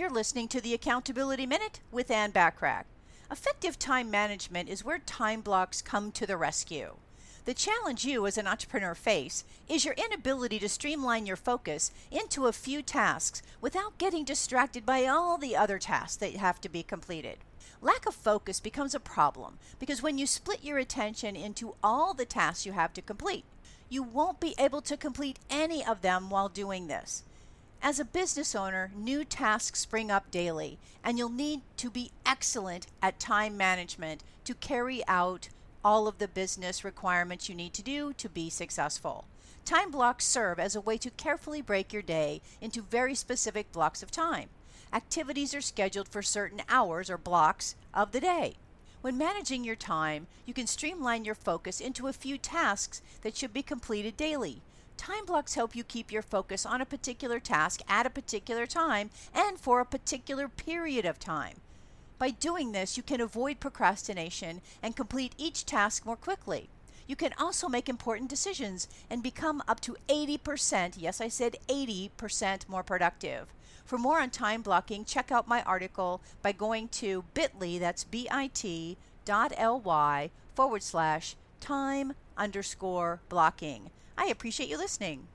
You're listening to the Accountability Minute with Ann Bachrach. Effective time management is where time blocks come to the rescue. The challenge you as an entrepreneur face is your inability to streamline your focus into a few tasks without getting distracted by all the other tasks that have to be completed. Lack of focus becomes a problem because when you split your attention into all the tasks you have to complete, you won't be able to complete any of them while doing this. As a business owner, new tasks spring up daily, and you'll need to be excellent at time management to carry out all of the business requirements you need to do to be successful. Time blocks serve as a way to carefully break your day into very specific blocks of time. Activities are scheduled for certain hours or blocks of the day. When managing your time, you can streamline your focus into a few tasks that should be completed daily. Time blocks help you keep your focus on a particular task at a particular time and for a particular period of time. By doing this, you can avoid procrastination and complete each task more quickly. You can also make important decisions and become up to 80%, yes, I said 80% more productive. For more on time blocking, check out my article by going to bit.ly, that's bit.ly forward slash time underscore blocking. I appreciate you listening.